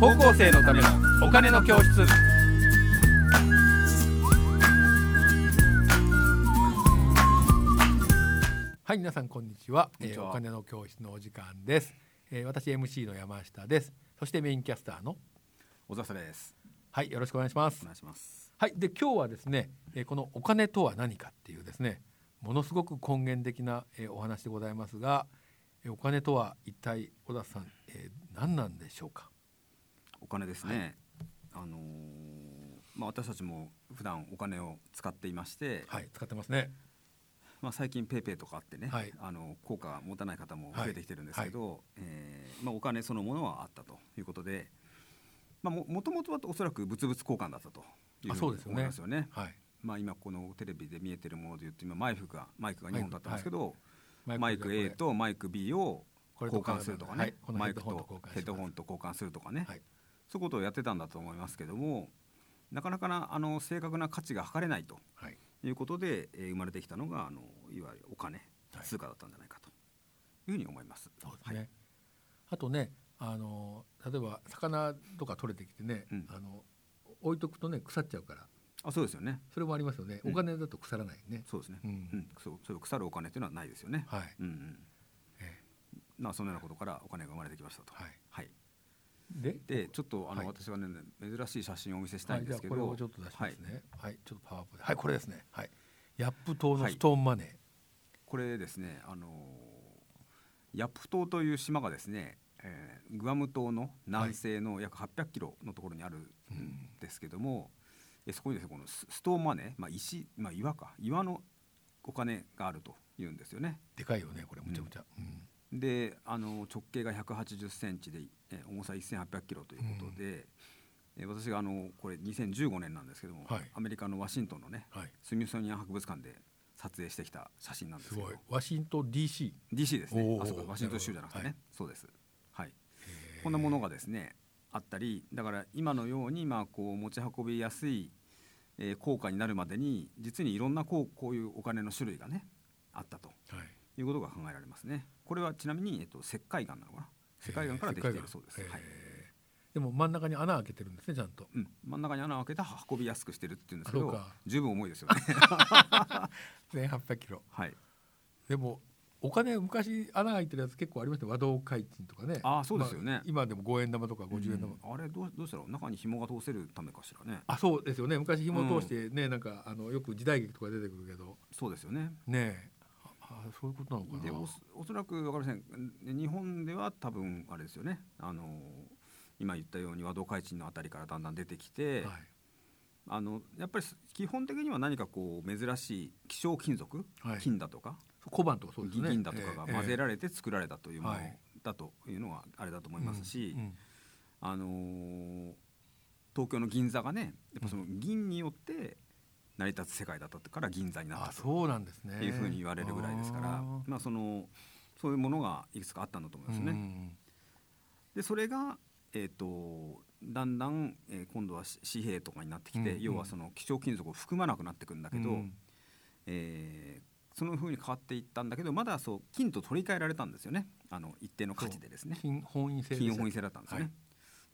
高校生のためのお金の教室。はい皆さんこんにちは。えーお金の教室のお時間です、えー、私 MC の山下です。そしてメインキャスターの小笹です。はいよろしくお願いします。お願いします。はいで今日はですね、えーこのお金とは何かっていうですねものすごく根源的な、えーお話でございますが、えーお金とは一体小田さん、えー何なんでしょうか？お金ですね。あのーまあ私たちも普段お金を使っていまして、はい使ってますね。まあ最近ペイペイとかあってね、はい。あの効果が持たない方も増えてきてるんですけど、えーまあお金そのものはあったということで、まあももともとはおそらく物々交換だったというふうにあそうですよね。思いますよね。はい。まあ今このテレビで見えてるもので言うと今マイクがマイクが2本だったんですけど、ママイク A とマイク B を交換するとかね、マイクとヘッドホンと交換するとかね、はいそういうことをやってたんだと思いますけどもなかなかなあの正確な価値が測れないとはいいうことで、えー生まれてきたのがあのいわゆるお金はい通貨だったんじゃないかというふうに思います。そうですね、はいあとねあの例えば魚とか取れてきてね、うんあの置いとくとね腐っちゃうからあそうですよね。それもありますよね、うんお金だと腐らないねそうですね。ううんうそういう腐るお金というのはないですよね。はい、うんうん。えまあそのようなことからお金が生まれてきましたと。はいはい。えで？でちょっとあの、はい。私はね珍しい写真をお見せしたはいいんですけど、じゃあこれをちょっと出しますね。はい、ちょっとパワーアップで。はいこれですね。はい。ヤップ島のはいストーンマネこれですねあのヤプ島という島がですね、えーグアム島の南西の約800キロのところにあるんですけども、えそこにですねこのスストーンマネー、まあ、石、まあ、岩か。岩のお金があるというんですよね。ーでかいよねこれ。むちゃむちゃ、うんであの直径が180センチで、えー重さ1800キロということで、えー私があのこれ2015年なんですけども、はい。アメリカのワシントンのねはい。スミソニアン博物館で撮影してきた写真なんですけど。ワシントン DC DC ですね。あそうか。ワシントン州じゃなくてね、なるそうです。はい。こんなものがですねあったりだから今のようにまあこう持ち運びやすい、えー効果になるまでに実にいろんなこうこういうお金の種類がねあったとはい。いうことが考えられますねこれはちなみに、えっと、石灰岩なのかな？石灰岩からできているそうです、はい。でも真ん中に穴開けてるんですねちゃんと。うん、真ん中に穴を開けて運びやすくしてるっていうんですけど十分重いですよね。1800キロ。はい。でもお金昔穴開いてるやつ結構ありました？よ和道開珍とかね。あーそうですよね。まあ今でも5円玉とか50円玉、うんあれどうどうしたら中に紐が通せるためかしらね。あそうですよね。昔紐通してね、なんかあのよく時代劇とか出てくるけど。そうですよね。ねえああそういうことなのかな。でおそおそらく分かりません。日本では多分あれですよね。あの今言ったように和道開珍のあたりからだんだん出てきて、はい。あのやっぱり基本的には何かこう珍しい希少金属、はい。金だとか、小判とかそうですね。銀だとかが混ぜらられて作られたというものはい。だというのはあれだと思いますし、うんうん。あのー東京の銀座がねやっぱその銀によって成り立つ世界だったから銀座になったそうなんですね。いうふうに言われるぐらいですから、まあそのそういうものがいくつかあったんだと思いますね。うん。でそれがえー、とだんだん、えー今度はし紙幣とかになってきて、うん要はその希少金属を含まなくなってくんだけど、うん。えーそのふうに変わっていったんだけどまだそう金と取り替えられたんですよね。あの一定の価値でですね。金本位制金本位制だったんですよね、はい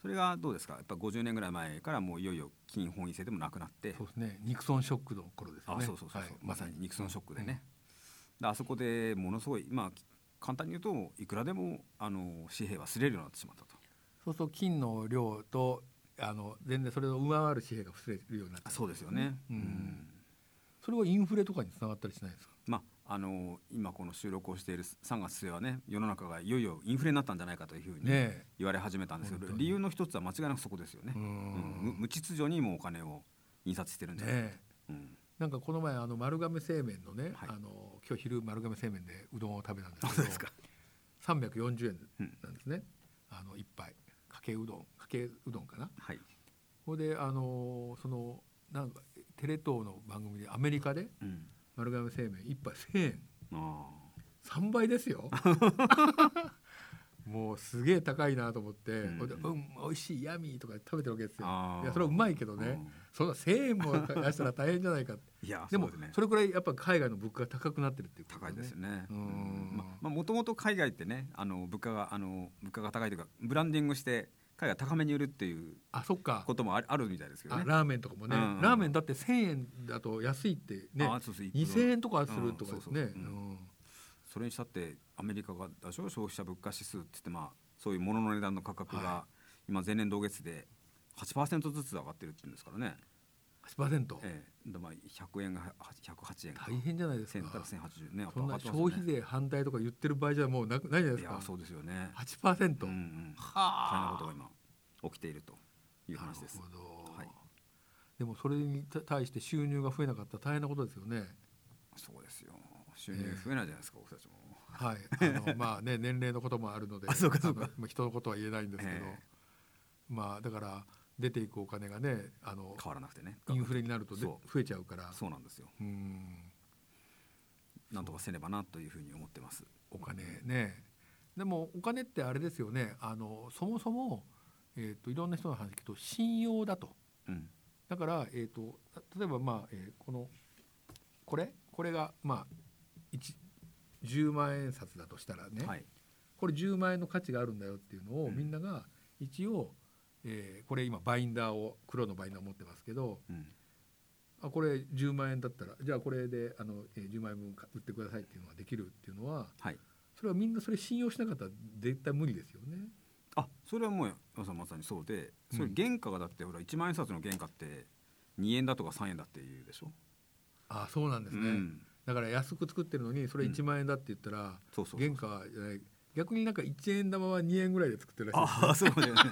それがどうですか？やっぱ50年ぐらい前からもういよいよ金本位制でもなくなって。そうですね。ニクソンショックの頃ですよね。あそうそうそうはい。まさにニクソンショックでね、であそこでものすごいまあ簡単に言うといくらでもあの紙幣は擦れるようになってしまったと。そうすると金の量とあの全然それを上回る紙幣が増えるようになってそうですよね、うん。それはインフレとかにつながったりしないですか？まああの今この収録をしている3月末はね世の中がいよいよインフレになったんじゃないかというふうにね言われ始めたんですけど、本当に。理由の一つは間違いなくそこですよね。え、ううん。無秩序にもお金を印刷してるんじゃないかと、ねえ。うん。なんかこの前あの丸亀製麺のね、はい。あの今日昼丸亀製麺でうどんを食べたんですけどすか。340円なんですね、あの一杯。かけうどん。かけうどんかな。はい、ほいであのそのなんかテレ東の番組でアメリカでうん、丸亀製麺。一杯1000円。あ3倍ですよ。もうすげえ高いなと思って「うん。うん美味しいヤミー」とか食べてるわけですよ。いやそれはうまいけどね、うん。そんな1,000円も出したら大変じゃないか。いやでもそれくらいやっぱ海外の物価が高くなってるっていうこと高いですよね。まあもともと海外ってねあの物価があの物価が高いというかブランディングして海外高めに売るっていうあそっか。こともあるあるみたいですけどね。あラーメンとかもね、うんうんラーメンだって1,000円だと安いってねあそうそう2,000円とかするとかですね。うんそれにしたってアメリカがでしょ消費者物価指数って。言ってまあそういう物の値段の価格はが今前年同月で8%ずつ上がってるって言うんですからね。8%、ええ、でまあ100円が108円か大変じゃないです1000。から1080ね。そんな消費税反対とか言ってる場合じゃもうなくないじゃないですか。いやそうですよね。8%、うんうん。は大変なことが今起きているという話ですな。るほど。はいでもそれに対して収入が増えなかったら大変なことですよね。そうですよ。収入増えないじゃないですか、僕たちも。はい。あのまあね年齢のこともあるので、あそうかそうか人のことは言えないんですけど、えまあだから出ていくお金がねあの変わらなくてね。インフレになると増えちゃうから。そうなんですよ。うん。なんとかせねばなというふうに思ってます。お金ねでもお金ってあれですよねあのそもそも、えー、といろんな人の話聞くと信用だとうん。だから、えー、と例えば、まあえーこのこれ？これが、まあ、1 10万円札だとしたらね、はい。これ10万円の価値があるんだよっていうのを、うんみんなが一応、えーこれ今バインダーを黒のバインダーを持ってますけどうん。あこれ10万円だったらじゃあこれであの、えー10万円分売ってくださいっていうのができるっていうのははい。それはみんなそれ信用しなかったら絶対無理ですよね。あ、それはもうまさまさにそうで、それうん原価がだってほら1万円札の原価って2円だとか3円だっていうでしょ？あそうなんですね、うん。だから安く作ってるのにそれうん1万円だって言ったら、そうそうそう。原価はじゃない逆になんか1円玉は2円ぐらいで作ってるらしいですねああ、そうかもしれない。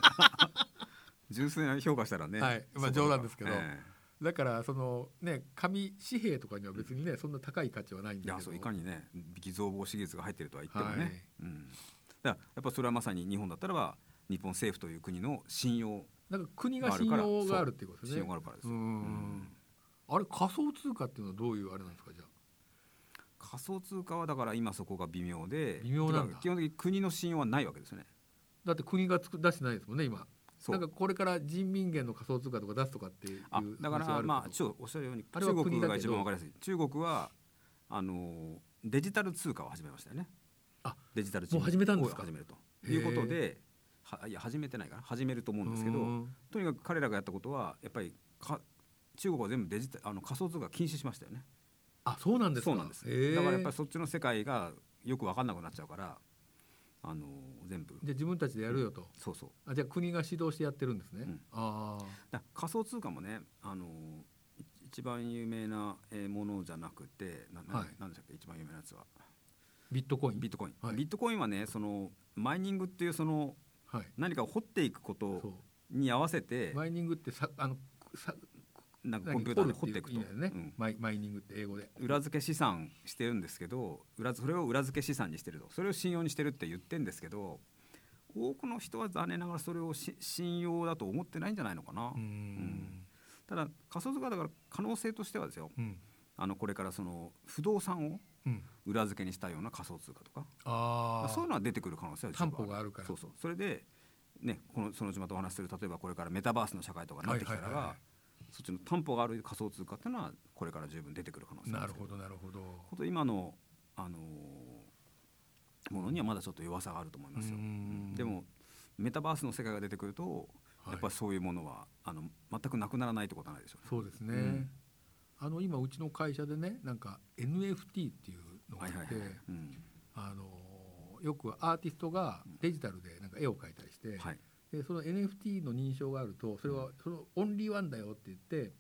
純粋な評価したらね。はいまあ冗談ですけど。えだからそのね紙紙幣とかには別にねそんな高い価値はないんだけいや、そういかにね、偽造防止技術が入ってるとは言ってもね。はい。うん。だからやっぱそれはまさに日本だったらば日本政府という国の信用なんか国が信用があるっていうことですね。信用があるからですよ。うん。うん。あれ仮想通貨っていうのはどういうあれなんですかじゃ仮想通貨はだから今そこが微妙で微妙なん基本的に国の信用はないわけですよね。あだって国がつく出してないですもんね今なんかこれから人民元の仮想通貨とか出すとかっていうあだからまあちょおっしゃるように中国が一番わかりやすい。中国はあのデジタル通貨を始めましたよね。あデジタル人民もう始めたんですか？を始めると。いうことではいや始めてないかな始めると思うんですけどうん。とにかく彼らがやったことはやっぱりか中国は全部デジタあの仮想通貨禁止しましたよね。あそうなんですか。そうなんです、だからやっぱりそっちの世界がよく分かんなくなっちゃうからあの全部。じゃあ自分たちでやるよと、そうそう。あじゃあ国が指導してやってるんですね、うん。ああ。だ仮想通貨もねあのい一番有名なえーものじゃなくてななはい。なんでしたっけ一番有名なやつは。ビットコイン。ビットコイン、はい。ビットコインはねそのマイニングっていうそのはい。何かを掘っていくことそに合わせてうマイニングってさあのさなんかコンピューターで掘っていくと、ね、うん。マイマイニングって英語で。裏付け資産してるんですけど裏それを裏付け資産にしてると。それを信用にしてるって言ってるんですけど多くの人は残念ながらそれをし信用だと思ってないんじゃないのかな、うーん。ただ仮想通貨だから可能性としてはですよ。うん。あのこれからその不動産をうん。裏付けにしたような仮想通貨とか。ああそういうのは出てくる可能性は担保があるから。そうそう。それでねこのそのうちまたお話しする例えばこれからメタバースの社会とかになってきたらば、はいはいはいはいそっちの担保がある仮想通貨っていうのはこれから十分出てくる可能性があなるほどなるほど。今のあのーものにはまだちょっと弱さがあると思いますよ。でもメタバースの世界が出てくると、はい。やっぱりそういうものはあの全くなくならないってことはないでしょうね。そうですね、うん。あの今うちの会社でねなんか NFT っていうのがあって、あのよくアーティストがデジタルでなんか絵を描いたりして、はいでその NFT の認証があるとそれはそのオンリーワンだよって言って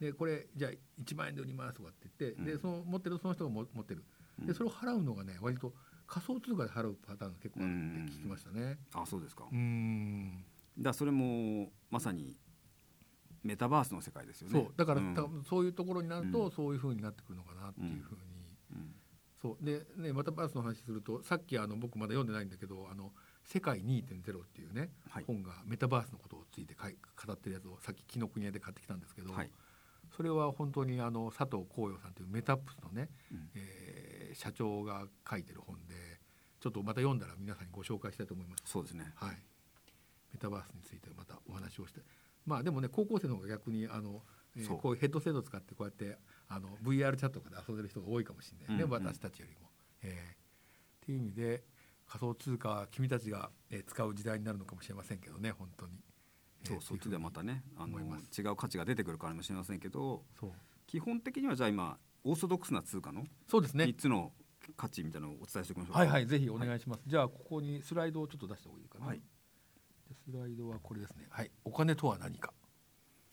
でこれじゃあ1万円で売りますとかって言って、うん。でその持ってるその人がも持ってる。うん。でそれを払うのがね割と仮想通貨で払うパターンが結構あるって聞きましたね。あそうですか、うーん。だそれもまさにメタバースの世界ですよね。そう。だから、ん。多分そういうところになると、うん。そういう風になってくるのかなっていう風に、うん。そう。でねまたバースの話するとさっきあの僕まだ読んでないんだけど「あの世界2.0」っていうね、はい。本がメタバースのことをついて語ってるやつをさっき紀ノ国屋で買ってきたんですけど、はい。それは本当にあの佐藤光陽さんというメタップスのね、うん。えー社長が書いてる本でちょっとまた読んだら皆さんにご紹介したいと思います。そうですね。はい、メタバースについてまたお話をして。まあでもね高校生の方が逆にあの、えーこういうヘッドセットを使ってこうやってあの VR チャットとかで遊んでる人が多いかもしれないね、うんうん。私たちよりも。えーっていう意味で仮想通貨は君たちが、えー使う時代になるのかもしれませんけどね本当に。えーそうそっちでまたねあの違う価値が出てくるかもしれませんけどそう。基本的にはじゃあ今オーソドックスな通貨のそうですね。3つの価値みたいなのをお伝えしておきましょうか。はいはいぜひお願いします、じゃあここにスライドをちょっと出した方がいいかな、はい。でスライドはこれですね。はい。お金とは何か。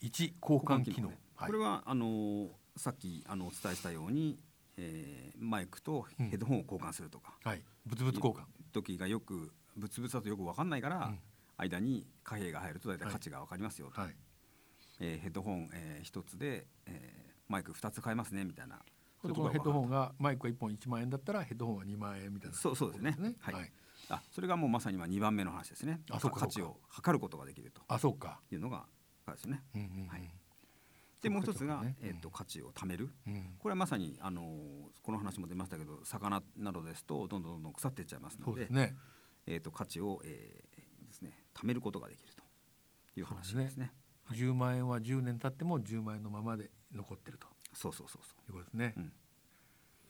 1交換機能ね。はい。これはあのさっきあのお伝えしたように、えーマイクとヘッドホンを交換するとか、はい。物々交換時がよく物々だとよく分かんないから、うん。間に貨幣が入ると大体価値が分かりますよと、はい。えーヘッドホン、えー、1つで、えーマイク2つ買えますねみたいな。ヘッドホンががマイクが1本1万円だったらヘッドホンは2万円みたいな。そうそうですね。はい。はい、あそれがもうまさに今2番目の話ですね。あそうか価値を測ることができるとあそうか、いうのがですね。うんうんうん。はいでもう一つが、ねえー、と価値を貯めるうんこれはまさにあのーこの話も出ましたけど魚などですとどんどんどんどん腐っていっちゃいますのですねえー、と価値を、えーですね、貯めることができるという話ですね。10万円は10年経っても10万円のままで残ってるとそうそうそうそいうことですね、うん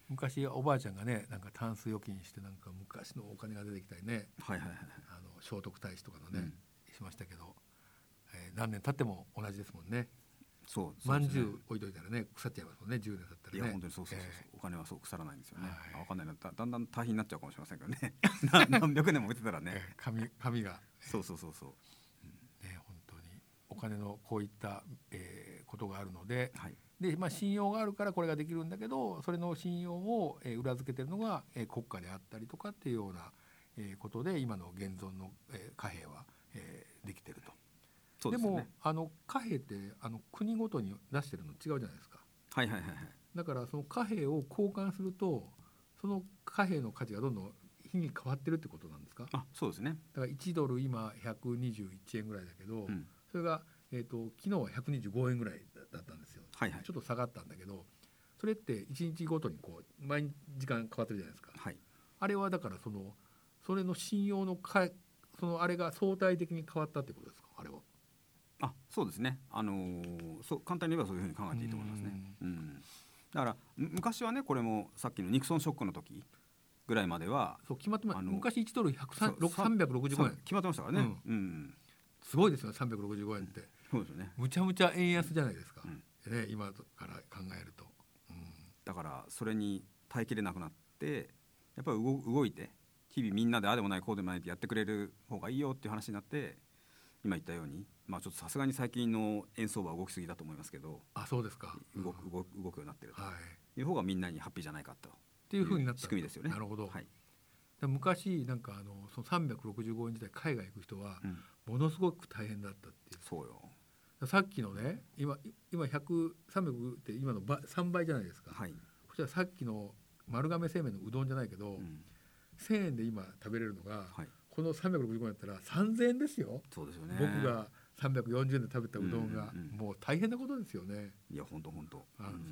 昔おばあちゃんがねなんかタンス預金してなんか昔のお金が出てきたりねう。はいはいはい。あの聖徳太子とかのね、うんしましたけど、えー何年経っても同じですもんねそうまんじゅう置いといたらね腐っちゃいますもんね10年経ったらねいや本当にそうそうそうそう、えお金はそう腐らないんですよね。はいあわかんないなだだんだん大変になっちゃうかもしれませんけどね。な 何百年も置いてたらーね。えー紙紙がそうそうそうそう。ね本当にお金のこういった、えーことがあるのではいで、まあ、信用があるからこれができるんだけどそれの信用を、えー裏付けてるのが、えー国家であったりとかっていうような、えーことで今の現存の、えー貨幣は、えーできてると。ですよね。あの貨幣ってあの国ごとに出してるの違うじゃないですか。はいはいはいはい。だからその貨幣を交換するとその貨幣の価値がどんどん日に変わってるってことなんですか？だかあそうですね。ら1ドル今121円ぐらいだけど、うん。それが、えー、と昨日は125円ぐらいだったんですよ、はいはいちょっと下がったんだけどそれって1日ごとにこう毎時間変わってるじゃないですかはい。あれはだからそのそれの信用のかそのあれが相対的に変わったってことですそうですね。あのーそう簡単に言えばそういうふうに考えていいと思いますね。うん。だからむ昔はねこれもさっきのニクソンショックの時ぐらいまではそう決まってま昔1ドルそう365円決まってましたからね。うん。すごいですよね365円ってそうですよね。むちゃむちゃ円安じゃないですか、うんね、今から考えると、うんだからそれに耐えきれなくなってやっぱり動動いて日々みんなでああでもないこうでもないってやってくれる方がいいよっていう話になって今言ったようにまあちょっとさすがに最近の円相場は動きすぎだと思いますけどあそうですか動くうん動く動くようになってるとはいいう方がみんなにハッピーじゃないかとっていうふうになった仕組みですよね。なるほど、はい。で昔なんかあのその365円時代海外行く人はうん、ものすごく大変だったっていうそうよ。さっきのね今今100300って今の倍3倍じゃないですか、はい。こちらさっきの丸亀製麺のうどんじゃないけど、うん、1,000円で今食べれるのが、はい。この365円だったら3,000円ですよ、そうですよね。僕が340円で食べたうどんが、もう大変なことですよね。いや本当本当。っ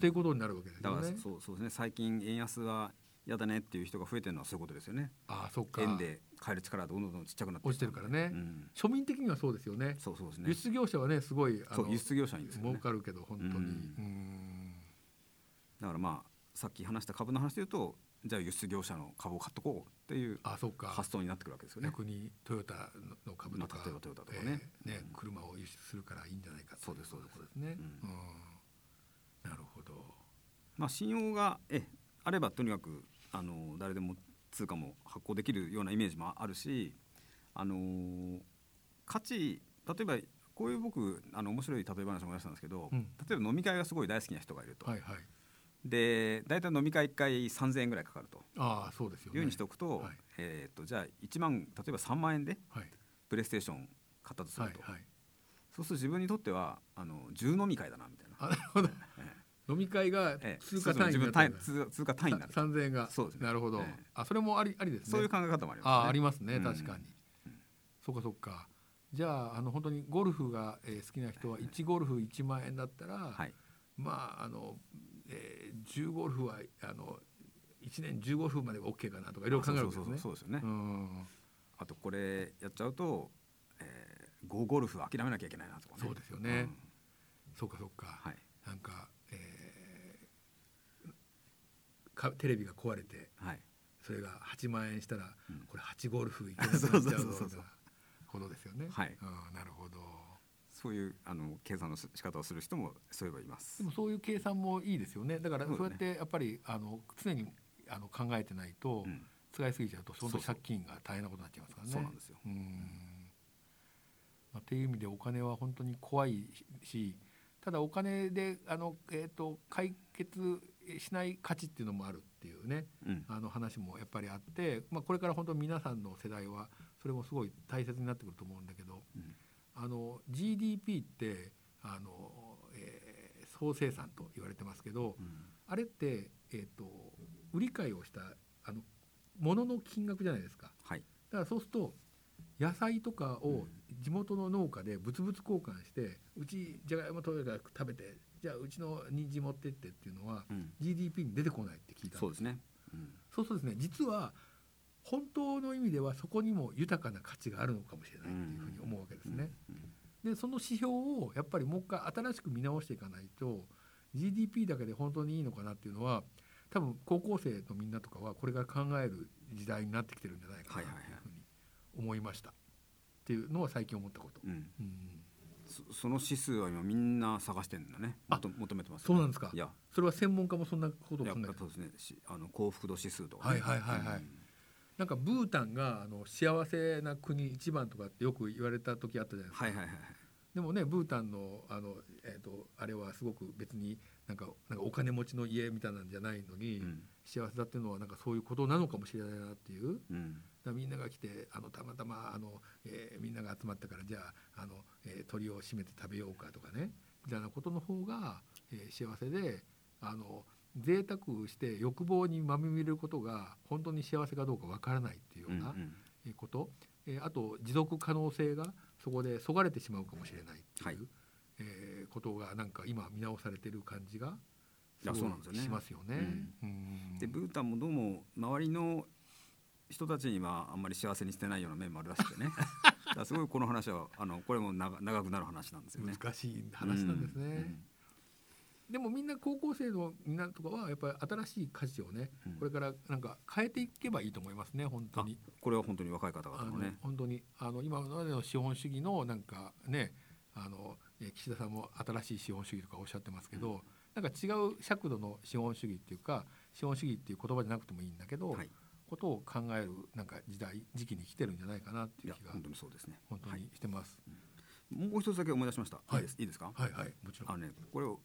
ていうことになるわけですだからよね。そうそうですね最近円安は嫌だねっていう人が増えてるのはそういうことですよね。あそっか円で買える力がどんどんちっちゃくなって落ちてるからねうん、庶民的にはそうですよね。そうそうですね輸。出業者はねすごいあの輸出業者にですよね。儲かるけど本当に。うんうんだからまあさっき話した株の話で言うとじゃあ輸出業者の株を買っとこうっていう発想になってくるわけですよね。逆にトヨタの株とか、まあ例えばトヨタとかね。えーねうん。車を輸出するからいいんじゃないかそうですそうです。ね。ううん。なるほど。まあ信用がえあればとにかくあの誰でも通貨も発行できるようなイメージもあるし、あの価値例えばこういう僕あの面白い例え話も出したんですけど、うん。例えば飲み会がすごい大好きな人がいると、はいはい。で大体飲み会1回3000円ぐらいかかるとああそうですよね。いうふうにしておくと,、はいえー、とじゃあ1万例えば3万円ではいプレイステーション買ったとすると、はいはい。そうすると自分にとってはあの10飲み会だなみたいな。あなるほど。え飲み会がえええ通貨単位になる単位通通貨単位になる三千円が。そうですねなるほど。ええあそれもありありですね。そういう考え方もあります、ね、あありますねうん確かに。そうかそうか。じゃああの本当にゴルフが、えー好きな人は1ゴルフ1万円だったら、はいまああの、えー、10ゴルフはあの1年10ゴルフまでは OK かなとかいろいろ考えるわけでですよね、うん。あとこれやっちゃうと、えー、ゴーゴルフ諦めなきゃいけないなとかね。そうですよね。ん。そうかそうか。はい。なんか、えーかテレビが壊れてはい。それが8万円したら、うん。これ8ゴルフいけなくなっちゃうぞみたいなことですよね。はい。うん、なるほど。そういうあの計算のし仕方をする人もそういえばいます。でもそういう計算もいいですよね。だからそうやってやっぱりあの常にあの考えてないと、うん。使いすぎちゃうと本当借金が大変なことになっちゃいますからね。そうなんですよ。うん。まあ、っていう意味でお金は本当に怖いし、ただお金であのえっ、と解決しない価値っていうのもあるっていうね。うん。あの話もやっぱりあって、まあ、これから本当皆さんの世代はそれもすごい大切になってくると思うんだけどうんあの GDP ってあの、えー総生産と言われてますけどうん。あれって、えー、と売り買いをしたあの物の金額じゃないですか。はい。だからそうすると野菜とかを地元の農家で物々交換してうちじゃがいもとれから食べてじゃあうちの人参持ってってっていうのはうん。GDP に出てこないって聞いたんですそうですね。うん。そうするとですね実は本当の意味ではそこにも豊かな価値があるのかもしれないっていうふうに思うわけですね。うんでその指標をやっぱりもう一回新しく見直していかないと GDP だけで本当にいいのかなっていうのは多分高校生のみんなとかはこれから考える時代になってきてるんじゃないかなというふうに思いました。っていうのは最近思ったこと。うん。うん。そその指数は今みんな探してるんだね。あもと求めてますそうなんですか。いや。それは専門家もそんなことを考えてる。やっぱそうですね。しあの幸福度指数とかね、はいはいはいはい。うんなんかブータンがあの幸せな国一番とかってよく言われた時あったじゃないですか。はいはいはいでもねブータンのあの、えー、とあれはすごく別になんかなんかお金持ちの家みたいなんじゃないのに、うん。幸せだっていうのはなんかそういうことなのかもしれないなっていう。うん。らみんなが来てあのたまたまあの、えーみんなが集まったからじゃああの、えー鳥を締めて食べようかとかねみたいなことの方が、えー幸せであの贅沢して欲望にまみれることが本当に幸せかどうかわからないっていうような、こと、えーあと持続可能性がそこでそがれてしまうかもしれないっていう、はい。えーことがなんか今見直されてる感じがすごそうなんですよね。しますよね。うん。でブータンもどうも周りの人たちにはあんまり幸せにしてないような面もあるらしくてね。すごいこの話はあのこれも長長くなる話なんですよね。難しい話なんですね。うんでもみんな高校生のみんなとかはやっぱり新しい価値をね、うんこれからなんか変えていけばいいと思いますね本当に。これは本当に若い方々のね。本当にあの今までの資本主義のなんかねあのえー岸田さんも新しい資本主義とかおっしゃってますけど、なんか違う尺度の資本主義っていうか資本主義っていう言葉じゃなくてもいいんだけど、はい。ことを考えるなんか時代時期に来てるんじゃないかなっていう気が本当にそうですね。本当にしてます。もう一つだけ思い出しました。はいいいですいいですか？はいはいもちろん。あのねこれを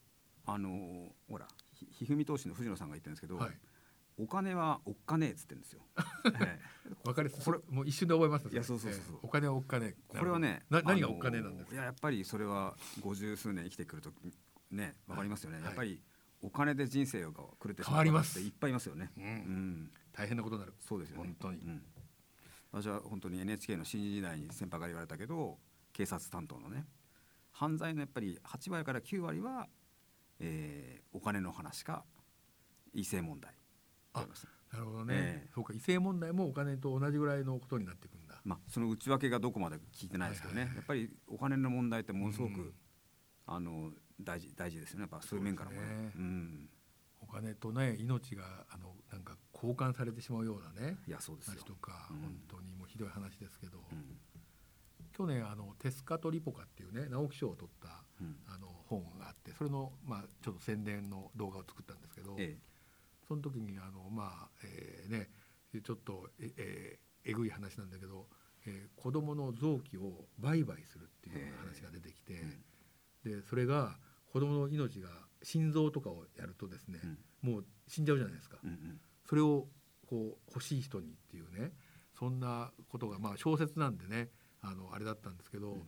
あのーほらひひふみ投資の藤野さんが言ってるんですけど、はい。お金はおっかねえっつってるんですよ。ええ。わかりここれれもう一瞬で覚えますいやそうそうそうそう。えーお金はおっかねこれはねな何があのお金なんですか？いややっぱりそれは五十数年生きてくるとねわかりますよね、はい。やっぱりお金で人生が狂ってし変わります。方っていっぱいいますよね。うん。うん、大変なことになる。そうですよね。本当に。うん、私は本当に NHK の新時代に先輩から言われたけど警察担当のね。犯罪のやっぱり8割から9割は、えーお金の話か異性問題。あなるほどね、ええ。そうか異性問題もお金と同じぐらいのことになっていくんだ。まあその内訳がどこまで聞いてないですけどね、はいはいはい。やっぱりお金の問題ってものすごく、うんあの大事大事ですよね。やっぱそういう面からもね。ね。うん。お金とね命があのなんか交換されてしまうようなねいやそうですよ。話とか、うん。本当にもうひどい話ですけど、うん。去年あのテスカとリポカっていうね直木賞を取ったうんあの本があってそれのまあちょっと宣伝の動画を作ったんですけど、えその時にあのまあ、えーねちょっとええーえぐい話なんだけど、えー子供の臓器を売買するっていうような話が出てきて、えでそれが子供の命が心臓とかをやるとですねう、ん。もう死んじゃうじゃないですか。うんうん。それをこう欲しい人にっていうねそんなことがまあ小説なんでねあのあれだったんですけど、うん。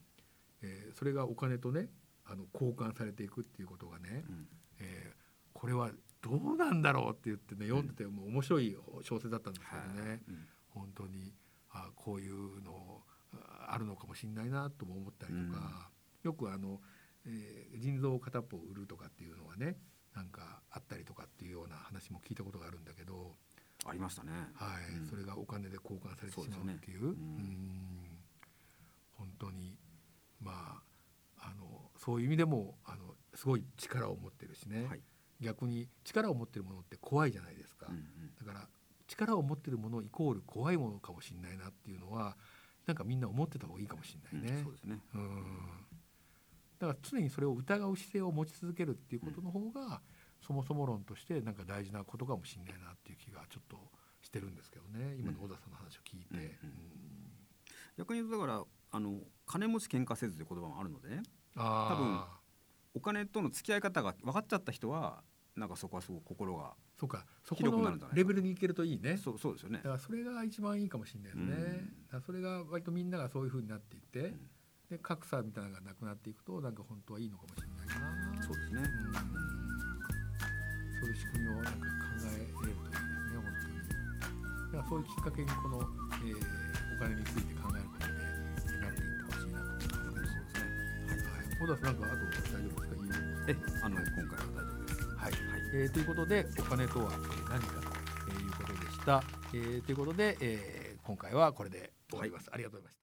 えーそれがお金とねあの交換されていくっていうことがね、うん。えーこれはどうなんだろうって言ってね読んでてもう面白い小説だったんですけどね、うん。本当にあこういうのああるのかもしれないなとも思ったりとか、よくあの、えー腎臓を片っぽ売るとかっていうのはねなんかあったりとかっていうような話も聞いたことがあるんだけど、ありましたね。はいうん。それがお金で交換されてしまうっていう。そうですよね。うんうん本当にまああのそういう意味でもあのすごい力を持ってるしね、はい。逆に力を持ってるものって怖いじゃないですか、うんうん。だから力を持ってるものイコール怖いものかもしれないなっていうのはなんかみんな思ってた方がいいかもしれないね。うんそうですね。うん。だから常にそれを疑う姿勢を持ち続けるっていうことの方が、そもそも論としてなんか大事なことかもしれないなっていう気がちょっとしてるんですけどね。今の小田さんの話を聞いて。うんうんうん。逆に言うとだからあの金持ち喧嘩せずという言葉もあるのでねああお金との付き合い方が分かっちゃった人はなんかそこはすごく心がそうかそこレベルに行けるといいね。そうそうですよねだ。からそれが一番いいかもしれないですね。うんそれが割とみんながそういう風になっていって、うんで格差みたいなのがなくなっていくとなんか本当はいいのかもしれないな。そうですね。うんそういう仕組みをなんか考えれるといいですね本当に。だからそういうきっかけにこの、えーお金について小田さんなんかあと大丈夫ですか？いいえ、あの今回は大丈夫です。はい。はい。えーということでお金とはえー何かということでした。えーということで、えー今回はこれで終わります。ありがとうございました。